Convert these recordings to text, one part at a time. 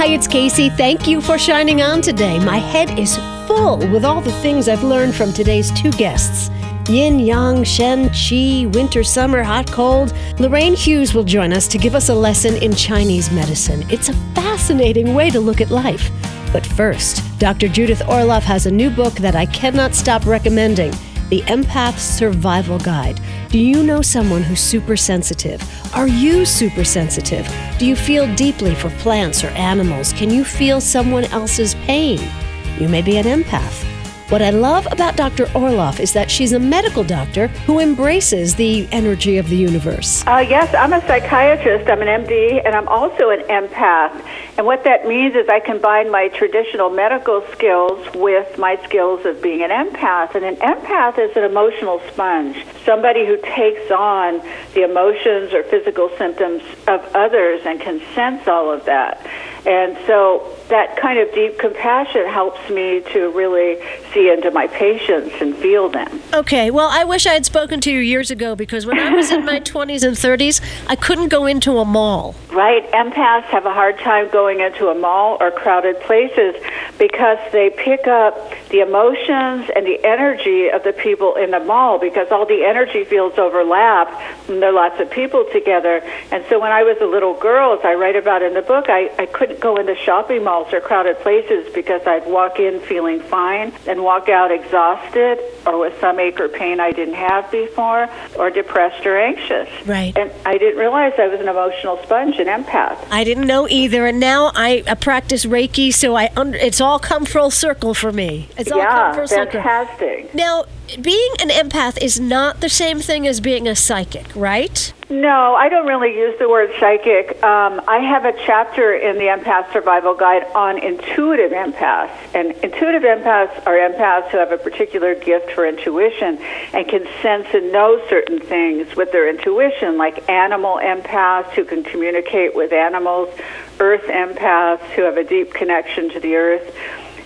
Hi, it's Casey. Thank you for shining on today. My head is full with all the things I've learned from today's two guests. Yin, Yang, Shen, Qi, winter, summer, hot, cold. Lorraine Hughes will join us to give us a lesson in Chinese medicine. It's a fascinating way to look at life. But first, Dr. Judith Orloff has a new book that I cannot stop recommending The Empath Survival Guide. Do you know someone who's super sensitive? Are you super sensitive? Do you feel deeply for plants or animals? Can you feel someone else's pain? You may be an empath. What I love about Dr. Orloff is that she's a medical doctor who embraces the energy of the universe. Uh, yes, I'm a psychiatrist. I'm an MD, and I'm also an empath. And what that means is I combine my traditional medical skills with my skills of being an empath. And an empath is an emotional sponge, somebody who takes on the emotions or physical symptoms of others and can sense all of that. And so that kind of deep compassion helps me to really see into my patients and feel them. Okay, well, I wish I had spoken to you years ago because when I was in my 20s and 30s, I couldn't go into a mall. Right, empaths have a hard time going into a mall or crowded places because they pick up the emotions and the energy of the people in the mall because all the energy fields overlap and there are lots of people together. And so when I was a little girl, as I write about in the book, I, I couldn't go into shopping malls malls or crowded places because I'd walk in feeling fine and walk out exhausted or with some ache or pain I didn't have before or depressed or anxious. Right. And I didn't realize I was an emotional sponge, an empath. I didn't know either, and now I, I practice Reiki, so I under, it's all come full circle for me. It's all yeah, come full circle. fantastic. Now, being an empath is not the same thing as being a psychic, right? No, I don't really use the word psychic. Um, I have a chapter in the Empath Survival Guide on intuitive empaths. And intuitive empaths are empaths who have a particular gift for intuition and can sense and know certain things with their intuition, like animal empaths who can communicate with animals, earth empaths who have a deep connection to the earth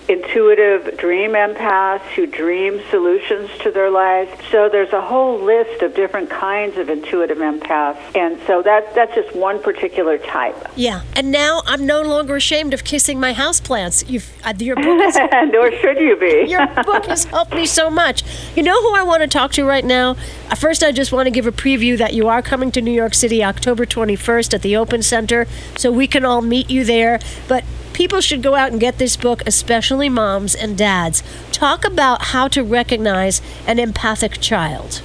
intuitive dream empaths who dream solutions to their lives. So there's a whole list of different kinds of intuitive empaths. And so that, that's just one particular type. Yeah. And now I'm no longer ashamed of kissing my houseplants. You've, uh, your book has, Nor should you be. your book has helped me so much. You know who I want to talk to right now? Uh, First, I just want to give a preview that you are coming to New York City October 21st at the Open Center, so we can all meet you there. But people should go out and get this book, especially moms and dads. Talk about how to recognize an empathic child.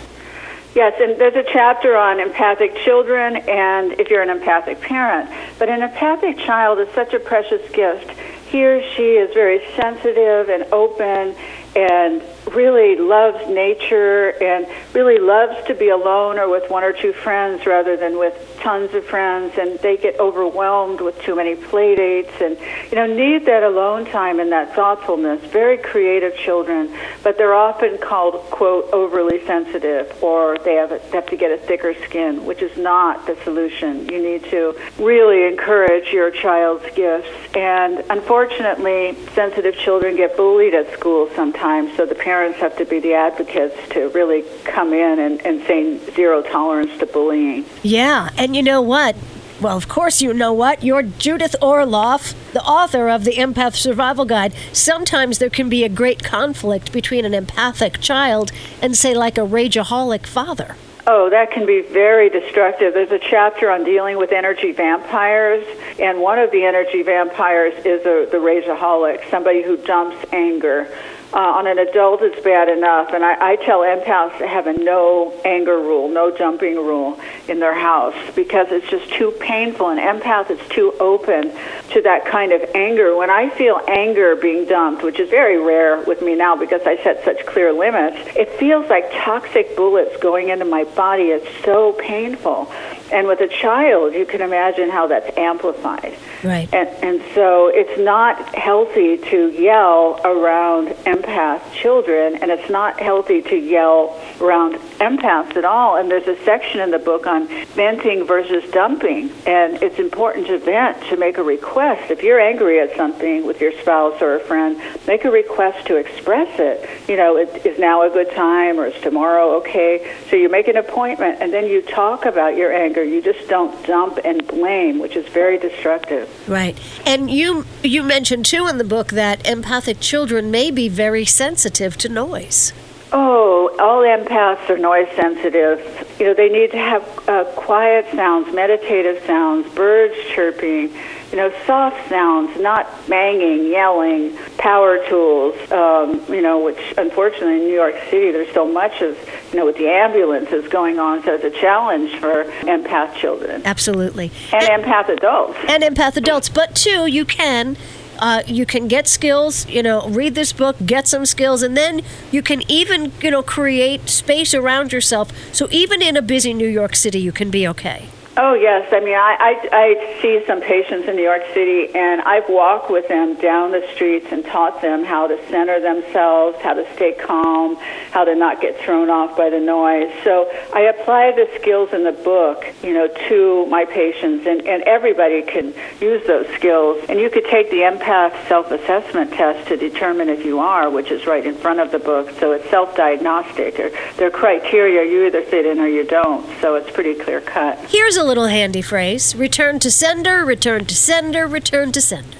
Yes, and there's a chapter on empathic children and if you're an empathic parent. But an empathic child is such a precious gift. He or she is very sensitive and open and really loves nature and really loves to be alone or with one or two friends rather than with tons of friends and they get overwhelmed with too many play dates and you know need that alone time and that thoughtfulness very creative children but they're often called quote overly sensitive or they have, have to get a thicker skin which is not the solution you need to really encourage your child's gifts and unfortunately sensitive children get bullied at school sometimes so the parents have to be the advocates to really come in and, and say zero tolerance to bullying. Yeah, and you know what? Well, of course, you know what? You're Judith Orloff, the author of the Empath Survival Guide. Sometimes there can be a great conflict between an empathic child and, say, like a rageaholic father. Oh, that can be very destructive. There's a chapter on dealing with energy vampires, and one of the energy vampires is a, the rageaholic, somebody who dumps anger. Uh, on an adult, it's bad enough, and I, I tell empaths to have a no anger rule, no jumping rule in their house because it's just too painful. And empath is too open to that kind of anger. When I feel anger being dumped, which is very rare with me now because I set such clear limits, it feels like toxic bullets going into my body. It's so painful. And with a child, you can imagine how that's amplified. Right. And, and so it's not healthy to yell around empath children, and it's not healthy to yell around empaths at all. And there's a section in the book on venting versus dumping, and it's important to vent to make a request. If you're angry at something with your spouse or a friend, make a request to express it. You know, it, is now a good time or is tomorrow okay? So you make an appointment and then you talk about your anger. You just don't dump and blame, which is very destructive. Right. And you you mentioned too in the book that empathic children may be very sensitive to noise. Oh, all empaths are noise sensitive. You know, they need to have uh, quiet sounds, meditative sounds, birds chirping, you know, soft sounds, not banging, yelling, power tools, um, you know, which unfortunately in New York City there's so much of, you know, with the ambulances going on, so it's a challenge for empath children. Absolutely. And, and empath adults. And empath adults. But too, you can uh, you can get skills, you know, read this book, get some skills, and then you can even, you know, create space around yourself. So even in a busy New York City, you can be okay. Oh yes, I mean I, I I see some patients in New York City, and I've walked with them down the streets and taught them how to center themselves, how to stay calm, how to not get thrown off by the noise. So I apply the skills in the book, you know, to my patients, and and everybody can use those skills. And you could take the empath self-assessment test to determine if you are, which is right in front of the book. So it's self-diagnostic. Are criteria you either fit in or you don't. So it's pretty clear cut. Here's a little handy phrase return to sender, return to sender, return to sender.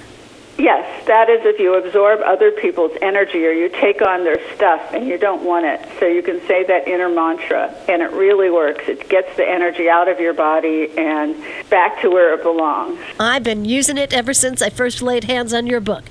Yes, that is if you absorb other people's energy or you take on their stuff and you don't want it. So you can say that inner mantra and it really works. It gets the energy out of your body and back to where it belongs. I've been using it ever since I first laid hands on your book.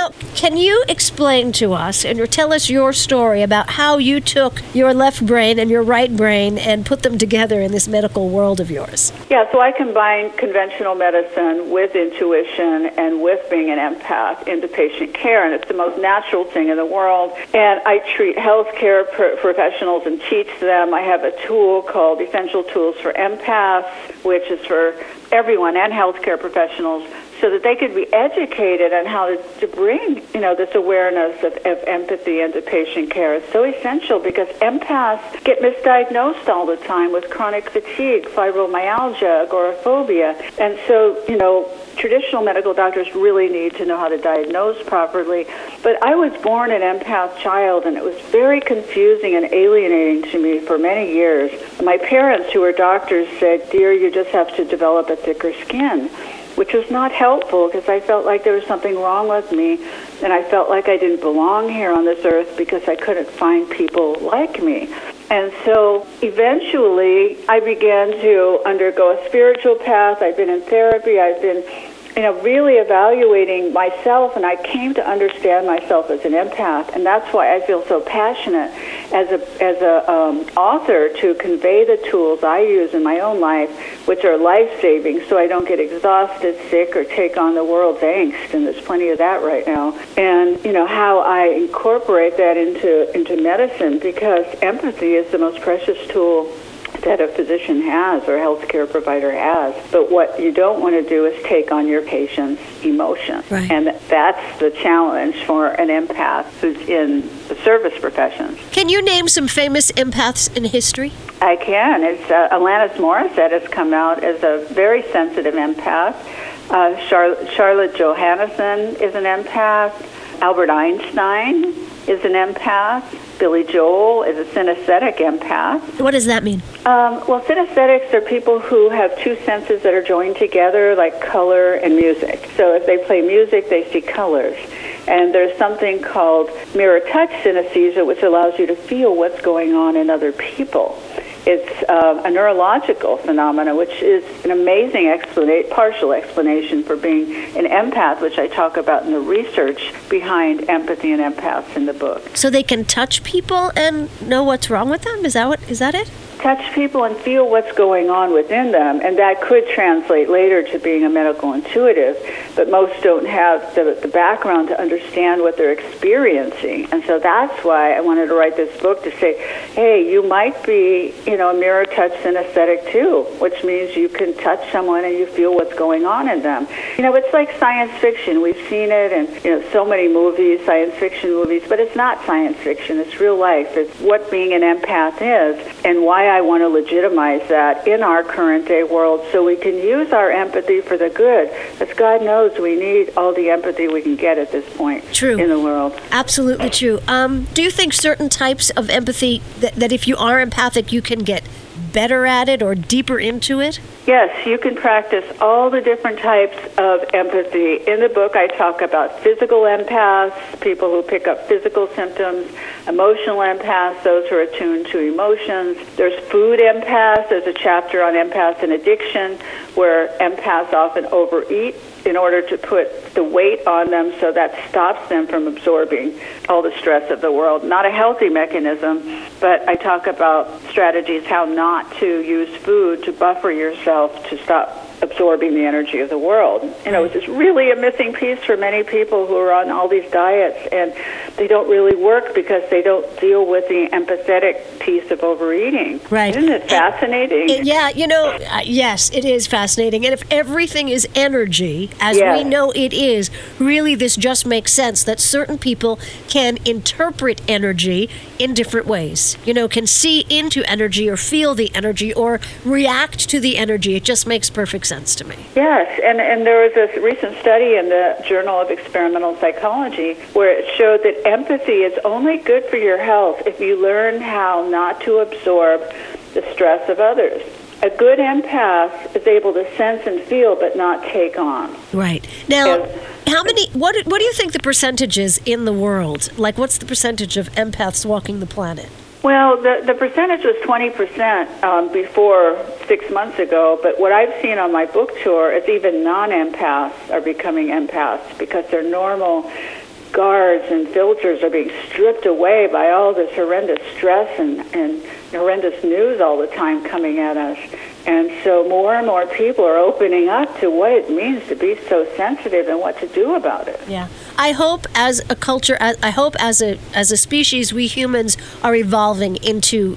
Now, can you explain to us and tell us your story about how you took your left brain and your right brain and put them together in this medical world of yours? Yeah, so I combine conventional medicine with intuition and with being an empath into patient care, and it's the most natural thing in the world. And I treat healthcare pro- professionals and teach them. I have a tool called Essential Tools for Empaths, which is for everyone and healthcare professionals so that they could be educated on how to, to bring, you know, this awareness of, of empathy into patient care is so essential because empaths get misdiagnosed all the time with chronic fatigue, fibromyalgia, agoraphobia. And so, you know, traditional medical doctors really need to know how to diagnose properly. But I was born an empath child, and it was very confusing and alienating to me for many years. My parents, who were doctors, said, Dear, you just have to develop a thicker skin which was not helpful because I felt like there was something wrong with me and I felt like I didn't belong here on this earth because I couldn't find people like me. And so eventually I began to undergo a spiritual path. I've been in therapy. I've been you know, really evaluating myself, and I came to understand myself as an empath, and that's why I feel so passionate as a as a um, author to convey the tools I use in my own life, which are life saving, so I don't get exhausted, sick, or take on the world's angst, and there's plenty of that right now. And you know how I incorporate that into into medicine because empathy is the most precious tool that a physician has or a healthcare provider has. But what you don't want to do is take on your patient's emotion. Right. And that's the challenge for an empath who's in the service professions. Can you name some famous empaths in history? I can. It's uh, Alanis Morissette has come out as a very sensitive empath. Uh, Char- Charlotte Johannesson is an empath. Albert Einstein is an empath. Billy Joel is a synesthetic empath. What does that mean? Um, well, synesthetics are people who have two senses that are joined together, like color and music. So if they play music, they see colors. And there's something called mirror touch synesthesia, which allows you to feel what's going on in other people. It's uh, a neurological phenomenon, which is an amazing partial explanation for being an empath, which I talk about in the research behind empathy and empaths in the book. So they can touch people and know what's wrong with them. Is that what? Is that it? Touch people and feel what's going on within them, and that could translate later to being a medical intuitive, but most don't have the, the background to understand what they're experiencing. And so that's why I wanted to write this book to say, hey, you might be, you know, a mirror touch synesthetic too, which means you can touch someone and you feel what's going on in them. You know, it's like science fiction. We've seen it in, you know, so many movies, science fiction movies, but it's not science fiction. It's real life. It's what being an empath is and why I want to legitimize that in our current day world so we can use our empathy for the good. As God knows, we need all the empathy we can get at this point True. in the world. Absolutely true. Um, do you think certain types of empathy that, that if you are empathic, you can get better at it or deeper into it? Yes, you can practice all the different types of empathy. In the book, I talk about physical empaths, people who pick up physical symptoms, emotional empaths, those who are attuned to emotions. There's food empaths. There's a chapter on empaths and addiction where empaths often overeat in order to put the weight on them so that stops them from absorbing all the stress of the world. Not a healthy mechanism, but I talk about strategies how not to use food to buffer yourself to stop absorbing the energy of the world. You know, it's just really a missing piece for many people who are on all these diets, and they don't really work because they don't deal with the empathetic piece of overeating. Right. Isn't it fascinating? It- yeah, you know, uh, yes, it is fascinating. And if everything is energy, as Yes. we know it is, really this just makes sense that certain people can interpret energy in different ways. You know, can see into energy or feel the energy or react to the energy. It just makes perfect sense to me. Yes, and, and there was a recent study in the Journal of Experimental Psychology where it showed that empathy is only good for your health if you learn how not to absorb the stress of others. A good empath is able to sense and feel but not take on. Right. Now, how many what what do you think the percentage is in the world? Like what's the percentage of empaths walking the planet? Well, the, the percentage was 20% um, before six months ago, but what I've seen on my book tour is even non empaths are becoming empaths because their normal guards and filters are being stripped away by all this horrendous stress and, and horrendous news all the time coming at us. And so more and more people are opening up to what it means to be so sensitive and what to do about it. Yeah. I hope as a culture I I hope as a as a species we humans are evolving into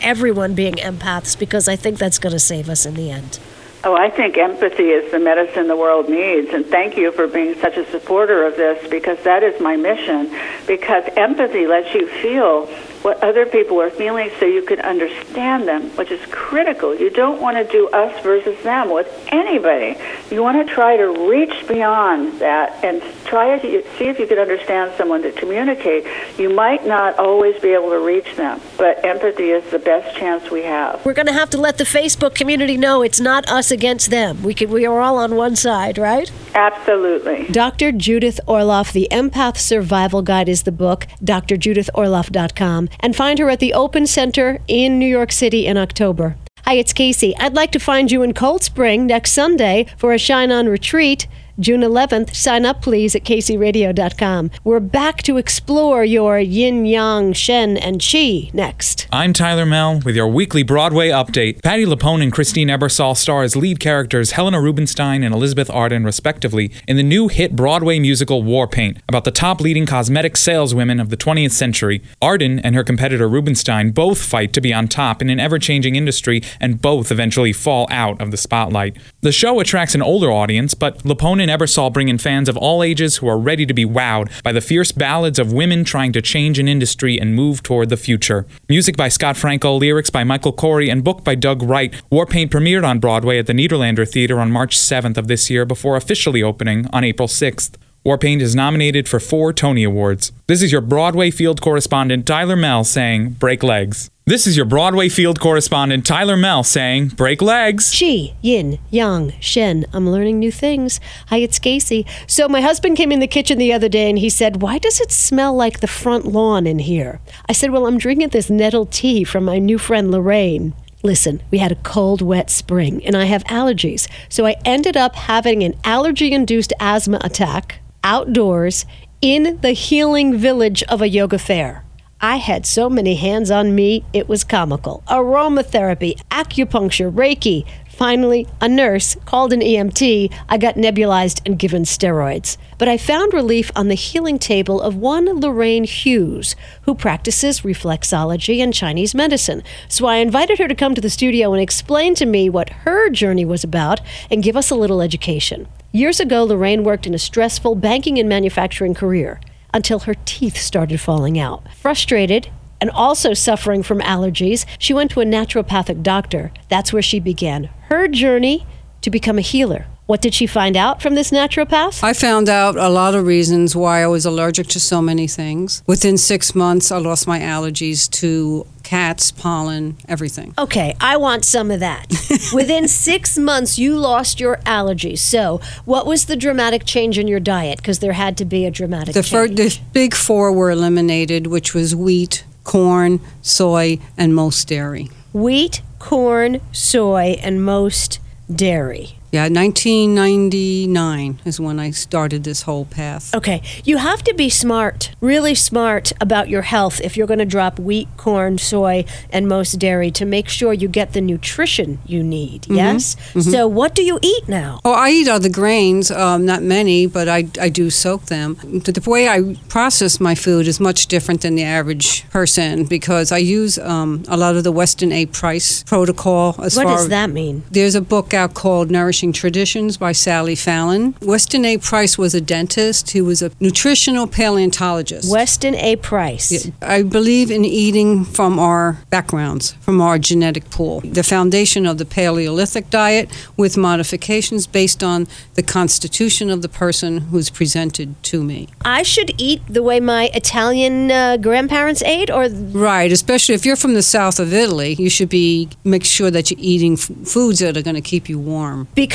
everyone being empaths because I think that's going to save us in the end. Oh, I think empathy is the medicine the world needs. And thank you for being such a supporter of this because that is my mission. Because empathy lets you feel what other people are feeling so you can understand them, which is critical. You don't want to do us versus them with anybody. You want to try to reach beyond that and try to see if you can understand someone to communicate. You might not always be able to reach them, but empathy is the best chance we have. We're going to have to let the Facebook community know it's not us against them. We can we are all on one side, right? Absolutely. Dr. Judith Orloff, The Empath Survival Guide is the book, drjudithorloff.com, and find her at the Open Center in New York City in October. Hi, it's Casey. I'd like to find you in Cold Spring next Sunday for a Shine On retreat. June 11th, sign up please at kcradio.com. We're back to explore your yin yang, shen, and chi next. I'm Tyler Mell with your weekly Broadway update. Patti LuPone and Christine Ebersole star as lead characters Helena Rubinstein and Elizabeth Arden, respectively, in the new hit Broadway musical War Paint, about the top leading cosmetic saleswomen of the 20th century. Arden and her competitor Rubinstein both fight to be on top in an ever changing industry, and both eventually fall out of the spotlight. The show attracts an older audience, but LuPone and Ebersole bring in fans of all ages who are ready to be wowed by the fierce ballads of women trying to change an industry and move toward the future. Music by Scott Frankel, lyrics by Michael Korie, and book by Doug Wright. Warpaint premiered on Broadway at the Nederlander Theater on March 7th of this year before officially opening on April 6th. Warpaint is nominated for four Tony Awards. This is your Broadway field correspondent Tyler Mell saying, break legs. This is your Broadway field correspondent Tyler Mell saying, break legs. Chi, yin, yang, shen. I'm learning new things. Hi, it's Casey. So, my husband came in the kitchen the other day and he said, Why does it smell like the front lawn in here? I said, Well, I'm drinking this nettle tea from my new friend Lorraine. Listen, we had a cold, wet spring and I have allergies. So, I ended up having an allergy induced asthma attack outdoors in the healing village of a yoga fair. I had so many hands on me, it was comical. Aromatherapy, acupuncture, Reiki. Finally, a nurse called an EMT. I got nebulized and given steroids. But I found relief on the healing table of one Lorraine Hughes, who practices reflexology and Chinese medicine. So I invited her to come to the studio and explain to me what her journey was about and give us a little education. Years ago, Lorraine worked in a stressful banking and manufacturing career until her teeth started falling out. Frustrated, and also suffering from allergies, she went to a naturopathic doctor. That's where she began her journey to become a healer. What did she find out from this naturopath? I found out a lot of reasons why I was allergic to so many things. Within six months, I lost my allergies to cats, pollen, everything. Okay, I want some of that. Within six months, you lost your allergies. So, what was the dramatic change in your diet? Because there had to be a dramatic The, fir- the big four were eliminated, which was wheat, corn, soy, and most dairy. Wheat, corn, soy, and most dairy. Yeah, 1999 is when I started this whole path. Okay, you have to be smart, really smart about your health if you're going to drop wheat, corn, soy, and most dairy to make sure you get the nutrition you need. Yes? So, what do you eat now? Oh, I eat other grains, um, not many, but I, I do soak them. The, the way I process my food is much different than the average person because I use um, a lot of the Weston A. Price protocol. As What far does that mean? There's a book out called Nourishing Traditions by Sally Fallon. Weston A. Price was a dentist. He was a nutritional paleontologist. Weston A. Price. I believe in eating from our backgrounds, from our genetic pool. The foundation of the Paleolithic diet with modifications based on the constitution of the person who's presented to me. I should eat the way my Italian uh, grandparents ate, or Right, especially if you're from the south of Italy, you should be make sure that you're eating f- foods that are going to keep you warm. because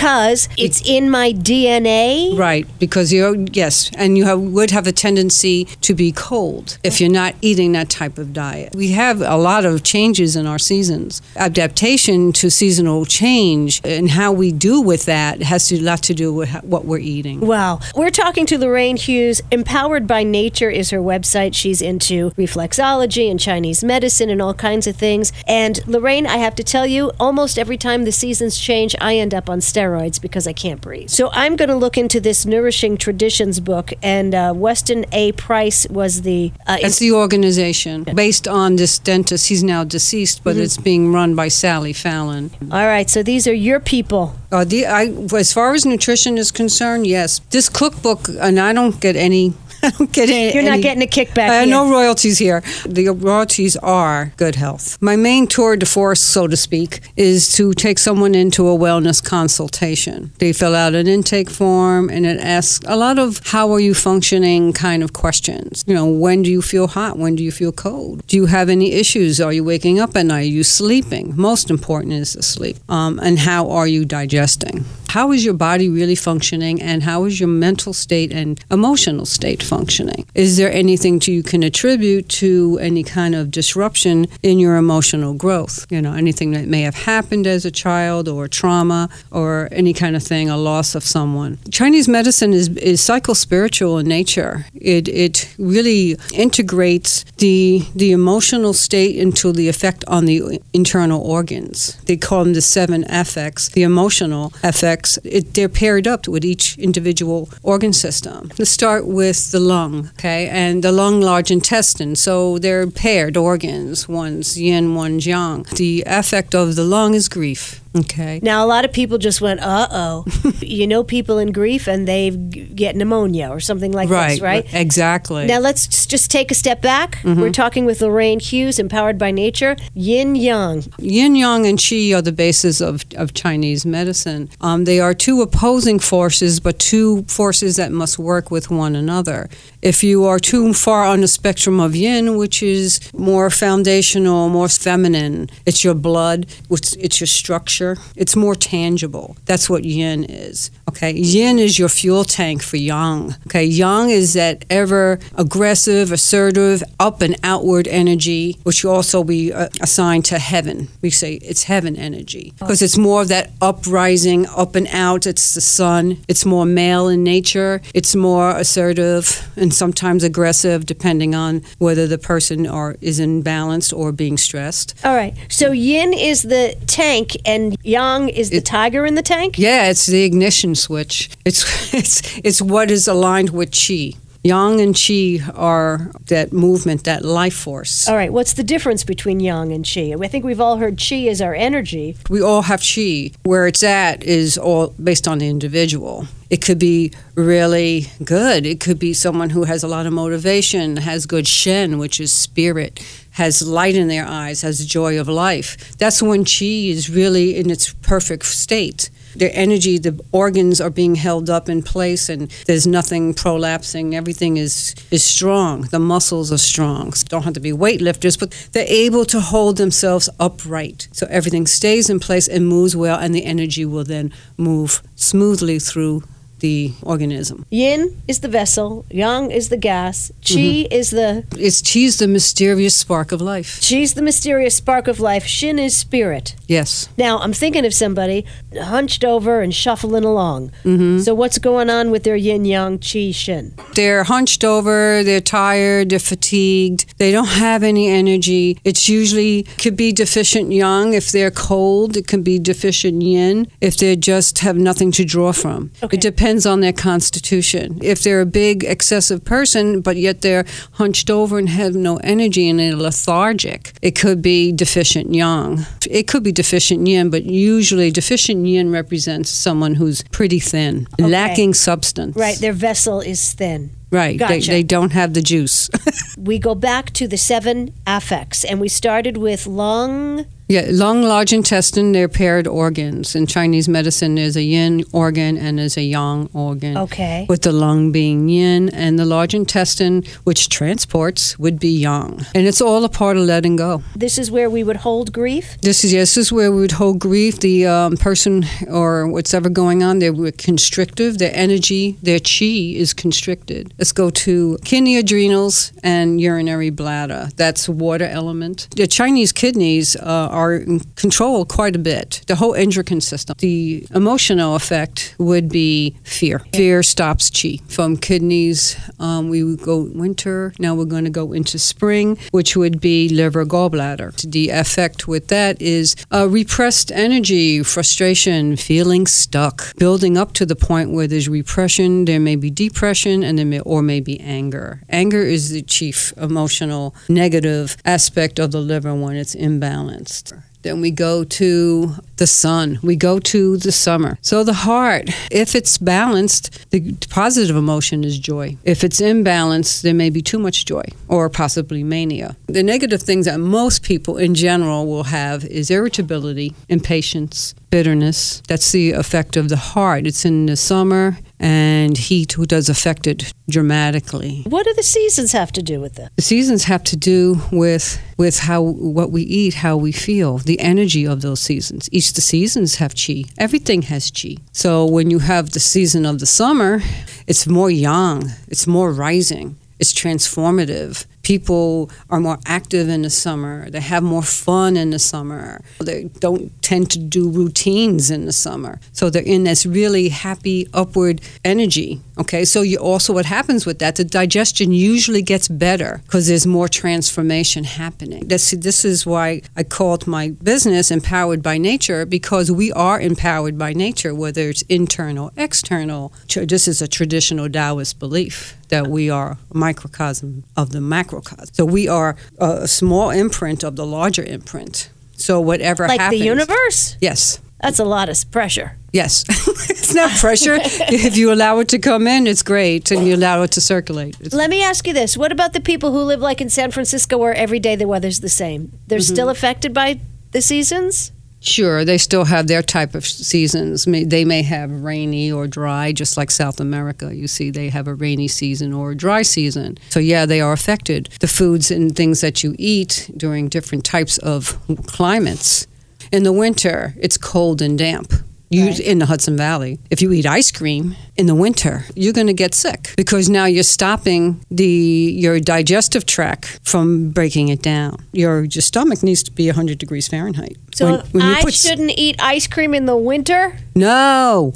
it's in my DNA. Right, because you're yes, and you have, would have a tendency to be cold if you're not eating that type of diet. We have a lot of changes in our seasons. Adaptation to seasonal change and how we do with that has a lot to do with what we're eating. Wow. We're talking to Lorraine Hughes. Empowered by Nature is her website. She's into reflexology and Chinese medicine and all kinds of things. And Lorraine, I have to tell you, almost every time the seasons change, I end up on steroids because I can't breathe. So I'm going to look into this Nourishing Traditions book. And uh, Weston A. Price was the. Uh, That's the organization based on this dentist. He's now deceased, but it's being run by Sally Fallon. all right. So these are your people. Uh, the, I, as far as nutrition is concerned, yes, this cookbook, and I don't get any. I don't get any. You're not any- getting a kickback. Uh, no royalties here. The royalties are good health. My main tour de force, so to speak, is to take someone into a wellness consultation. They fill out an intake form and it asks a lot of how are you functioning kind of questions. You know, when do you feel hot? When do you feel cold? Do you have any issues? Are you waking up at night? Are you sleeping? Most important is the sleep. Um, and how are you digesting? How is your body really functioning and how is your mental state and emotional state functioning? Is there anything to, you can attribute to any kind of disruption in your emotional growth? You know, anything that may have happened as a child or trauma or any kind of thing, a loss of someone. Chinese medicine is, is psychospiritual in nature. It, it really integrates the, the emotional state into the effect on the internal organs. They call them the seven affects, the emotional affects. It, they're paired up with each individual organ system. Let's start with the lung, okay, and the lung, large intestine. So they're paired organs. One's yin, one's yang. The affect of the lung is grief. Okay. Now, a lot of people just went, uh oh. you know, people in grief and they get pneumonia or something like right. this, right? Exactly. Now, let's just take a step back. Mm-hmm. We're talking with Lorraine Hughes, empowered by nature, yin yang. Yin Yang and Qi are the basis of, of Chinese medicine. Um, they are two opposing forces, but two forces that must work with one another. If you are too far on the spectrum of Yin, which is more foundational, more feminine, it's your blood, it's, it's your structure, it's more tangible. That's what Yin is. Okay, Yin is your fuel tank for Yang. Okay, Yang is that ever aggressive, assertive, up and outward energy, which also be uh, assigned to heaven. We say it's heaven energy because it's more of that uprising, up and out. It's the sun. It's more male in nature. It's more assertive and sometimes aggressive, depending on whether the person are is imbalanced or being stressed. All right. So, yin is the tank and yang is the It- tiger in the tank? Yeah, it's the ignition switch. It's it's it's what is aligned with chi. Yang and Qi are that movement, that life force. All right, what's the difference between yang and chi? I think we've all heard chi is our energy. We all have Qi. Where it's at is all based on the individual. It could be really good. It could be someone who has a lot of motivation, has good Shen, which is spirit, has light in their eyes, has joy of life. That's when Qi is really in its perfect state. Their energy, the organs are being held up in place, and there's nothing prolapsing. Everything is is strong. The muscles are strong. Don't have to be weightlifters, but they're able to hold themselves upright. So everything stays in place and moves well, and the energy will then move smoothly through the organism. Yin is the vessel, yang is the gas, chi is the It's Qi's the mysterious spark of life. chi's the mysterious spark of life, shen is spirit. Yes. Now, I'm thinking of somebody hunched over and shuffling along. Mm-hmm. So what's going on with their yin yang chi shen? They're hunched over, they're tired, they're fatigued, they don't have any energy. It's usually could be deficient yang if they're cold, it can be deficient yin if they just have nothing to draw from. Okay. It depends on their constitution. If they're a big excessive person but yet they're hunched over and have no energy and they're lethargic, it could be deficient yang. It could be deficient yin, but usually deficient yin represents someone who's pretty thin, lacking substance. Right, their vessel is thin. Right. They, they don't have the juice. We go back to the seven affects, and we started with lung. Yeah, lung, large intestine, they're paired organs. In Chinese medicine, there's a yin organ and there's a yang organ. Okay. With the lung being yin and the large intestine, which transports, would be yang. And it's all a part of letting go. This is where we would hold grief. This is yes, this is where we would hold grief. The um, person or what's ever going on, they're constrictive. Their energy, their chi is constricted. Let's go to kidney, adrenals, and urinary bladder. That's water element. The Chinese kidneys uh, are in control quite a bit. The whole endocrine system. The emotional effect would be fear. Fear stops chi. From kidneys, um, we would go winter. Now we're going to go into spring, which would be liver, gallbladder. The effect with that is repressed energy, frustration, feeling stuck, building up to the point where there's repression. There may be depression, and there may or may be anger. Anger is the chief emotional negative aspect of the liver when it's imbalanced. Then we go to the sun. We go to the summer. So the heart, if it's balanced, the positive emotion is joy. If it's imbalanced, there may be too much joy or possibly mania. The negative things that most people in general will have is irritability, impatience, bitterness. That's the effect of the heart. It's in the summer and heat who does affect it dramatically. What do the seasons have to do with this? The seasons have to do with with how what we eat, how we feel, the energy of those seasons. Each the seasons have chi. Everything has chi. So when you have the season of the summer, it's more yang, it's more rising, it's transformative. People are more active in the summer. They have more fun in the summer. They don't tend to do routines in the summer. So they're in this really happy upward energy. Okay, so you also what happens with that, the digestion usually gets better because there's more transformation happening. This, this is why I called my business Empowered by Nature because we are empowered by nature, whether it's internal, external. This is a traditional Taoist belief that we are a microcosm of the macrocosm. So we are a, a small imprint of the larger imprint. So whatever Like happens, the universe? Yes. That's a lot of pressure. Yes. it's not pressure. if you allow it to come in, it's great, and you allow it to circulate. It's, Let me ask you this. What about the people who live like in San Francisco where every day the weather's the same? They're Mm-hmm. still affected by the seasons? Sure, they still have their type of seasons. They may have rainy or dry, just like South America. You see, they have a rainy season or a dry season. So, yeah, they are affected. The foods and things that you eat during different types of climates. In the winter, it's cold and damp. You, Right. In the Hudson Valley, if you eat ice cream in the winter, you're going to get sick because now you're stopping the your digestive tract from breaking it down. Your your stomach needs to be 100 degrees Fahrenheit. So When- when I shouldn't eat ice cream in the winter No,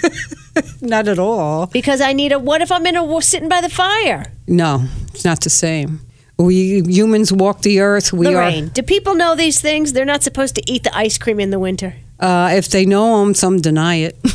not at all. because I need a. What if I'm in a sitting by the fire? No, it's not the same. We humans walk the earth. We Lorraine, do people know these things? They're not supposed to eat the ice cream in the winter. Uh, if they know them, some deny it.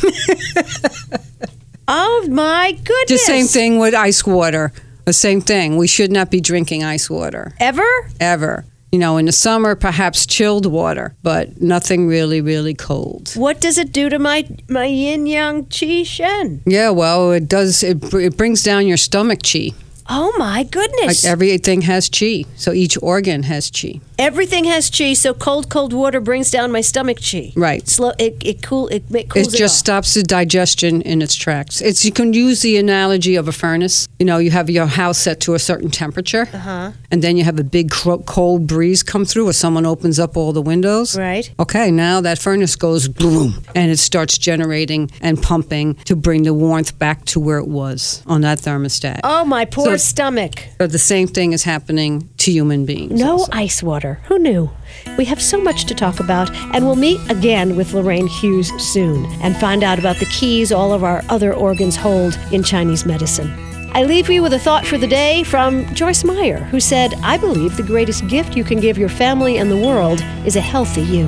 Oh, my goodness! The same thing with ice water. The same thing. We should not be drinking ice water Ever? ever. You know, in the summer, perhaps chilled water, but nothing really, really cold. What does it do to my my yin yang chi shen? Yeah, well, it does. It, it brings down your stomach chi. Oh my Like goodness! everything has chi, so each organ has chi. Everything has chi, so cold, cold water brings down my stomach chi. Right. Slow. It it cool. It, it cools It it, just off. stops the digestion in its tracks. It's you can use the analogy of a furnace. You know, you have your house set to a certain temperature, Uh-huh. and then you have a big cold breeze come through, or someone opens up all the windows. Right. Okay, now that furnace goes boom, and it starts generating and pumping to bring the warmth back to where it was on that thermostat. Oh my poor So- stomach. So the same thing is happening to human beings. No also. ice water. Who knew? We have so much to talk about, and we'll meet again with Lorraine Hughes soon and find out about the keys all of our other organs hold in Chinese medicine. I leave you with a thought for the day from Joyce Meyer, who said, I believe the greatest gift you can give your family and the world is a healthy you.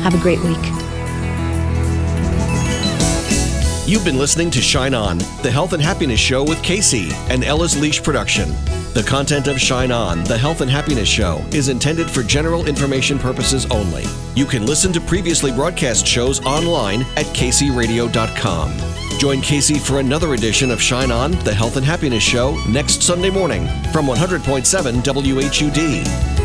Have a great week. You've been listening to Shine On, the health and happiness show with Casey, an Ellis Leash production. The content of Shine On, the health and happiness show, is intended for general information purposes only. You can listen to previously broadcast shows online at kcradio.com. Join Casey for another edition of Shine On, the health and happiness show, next Sunday morning from 100.7 WHUD.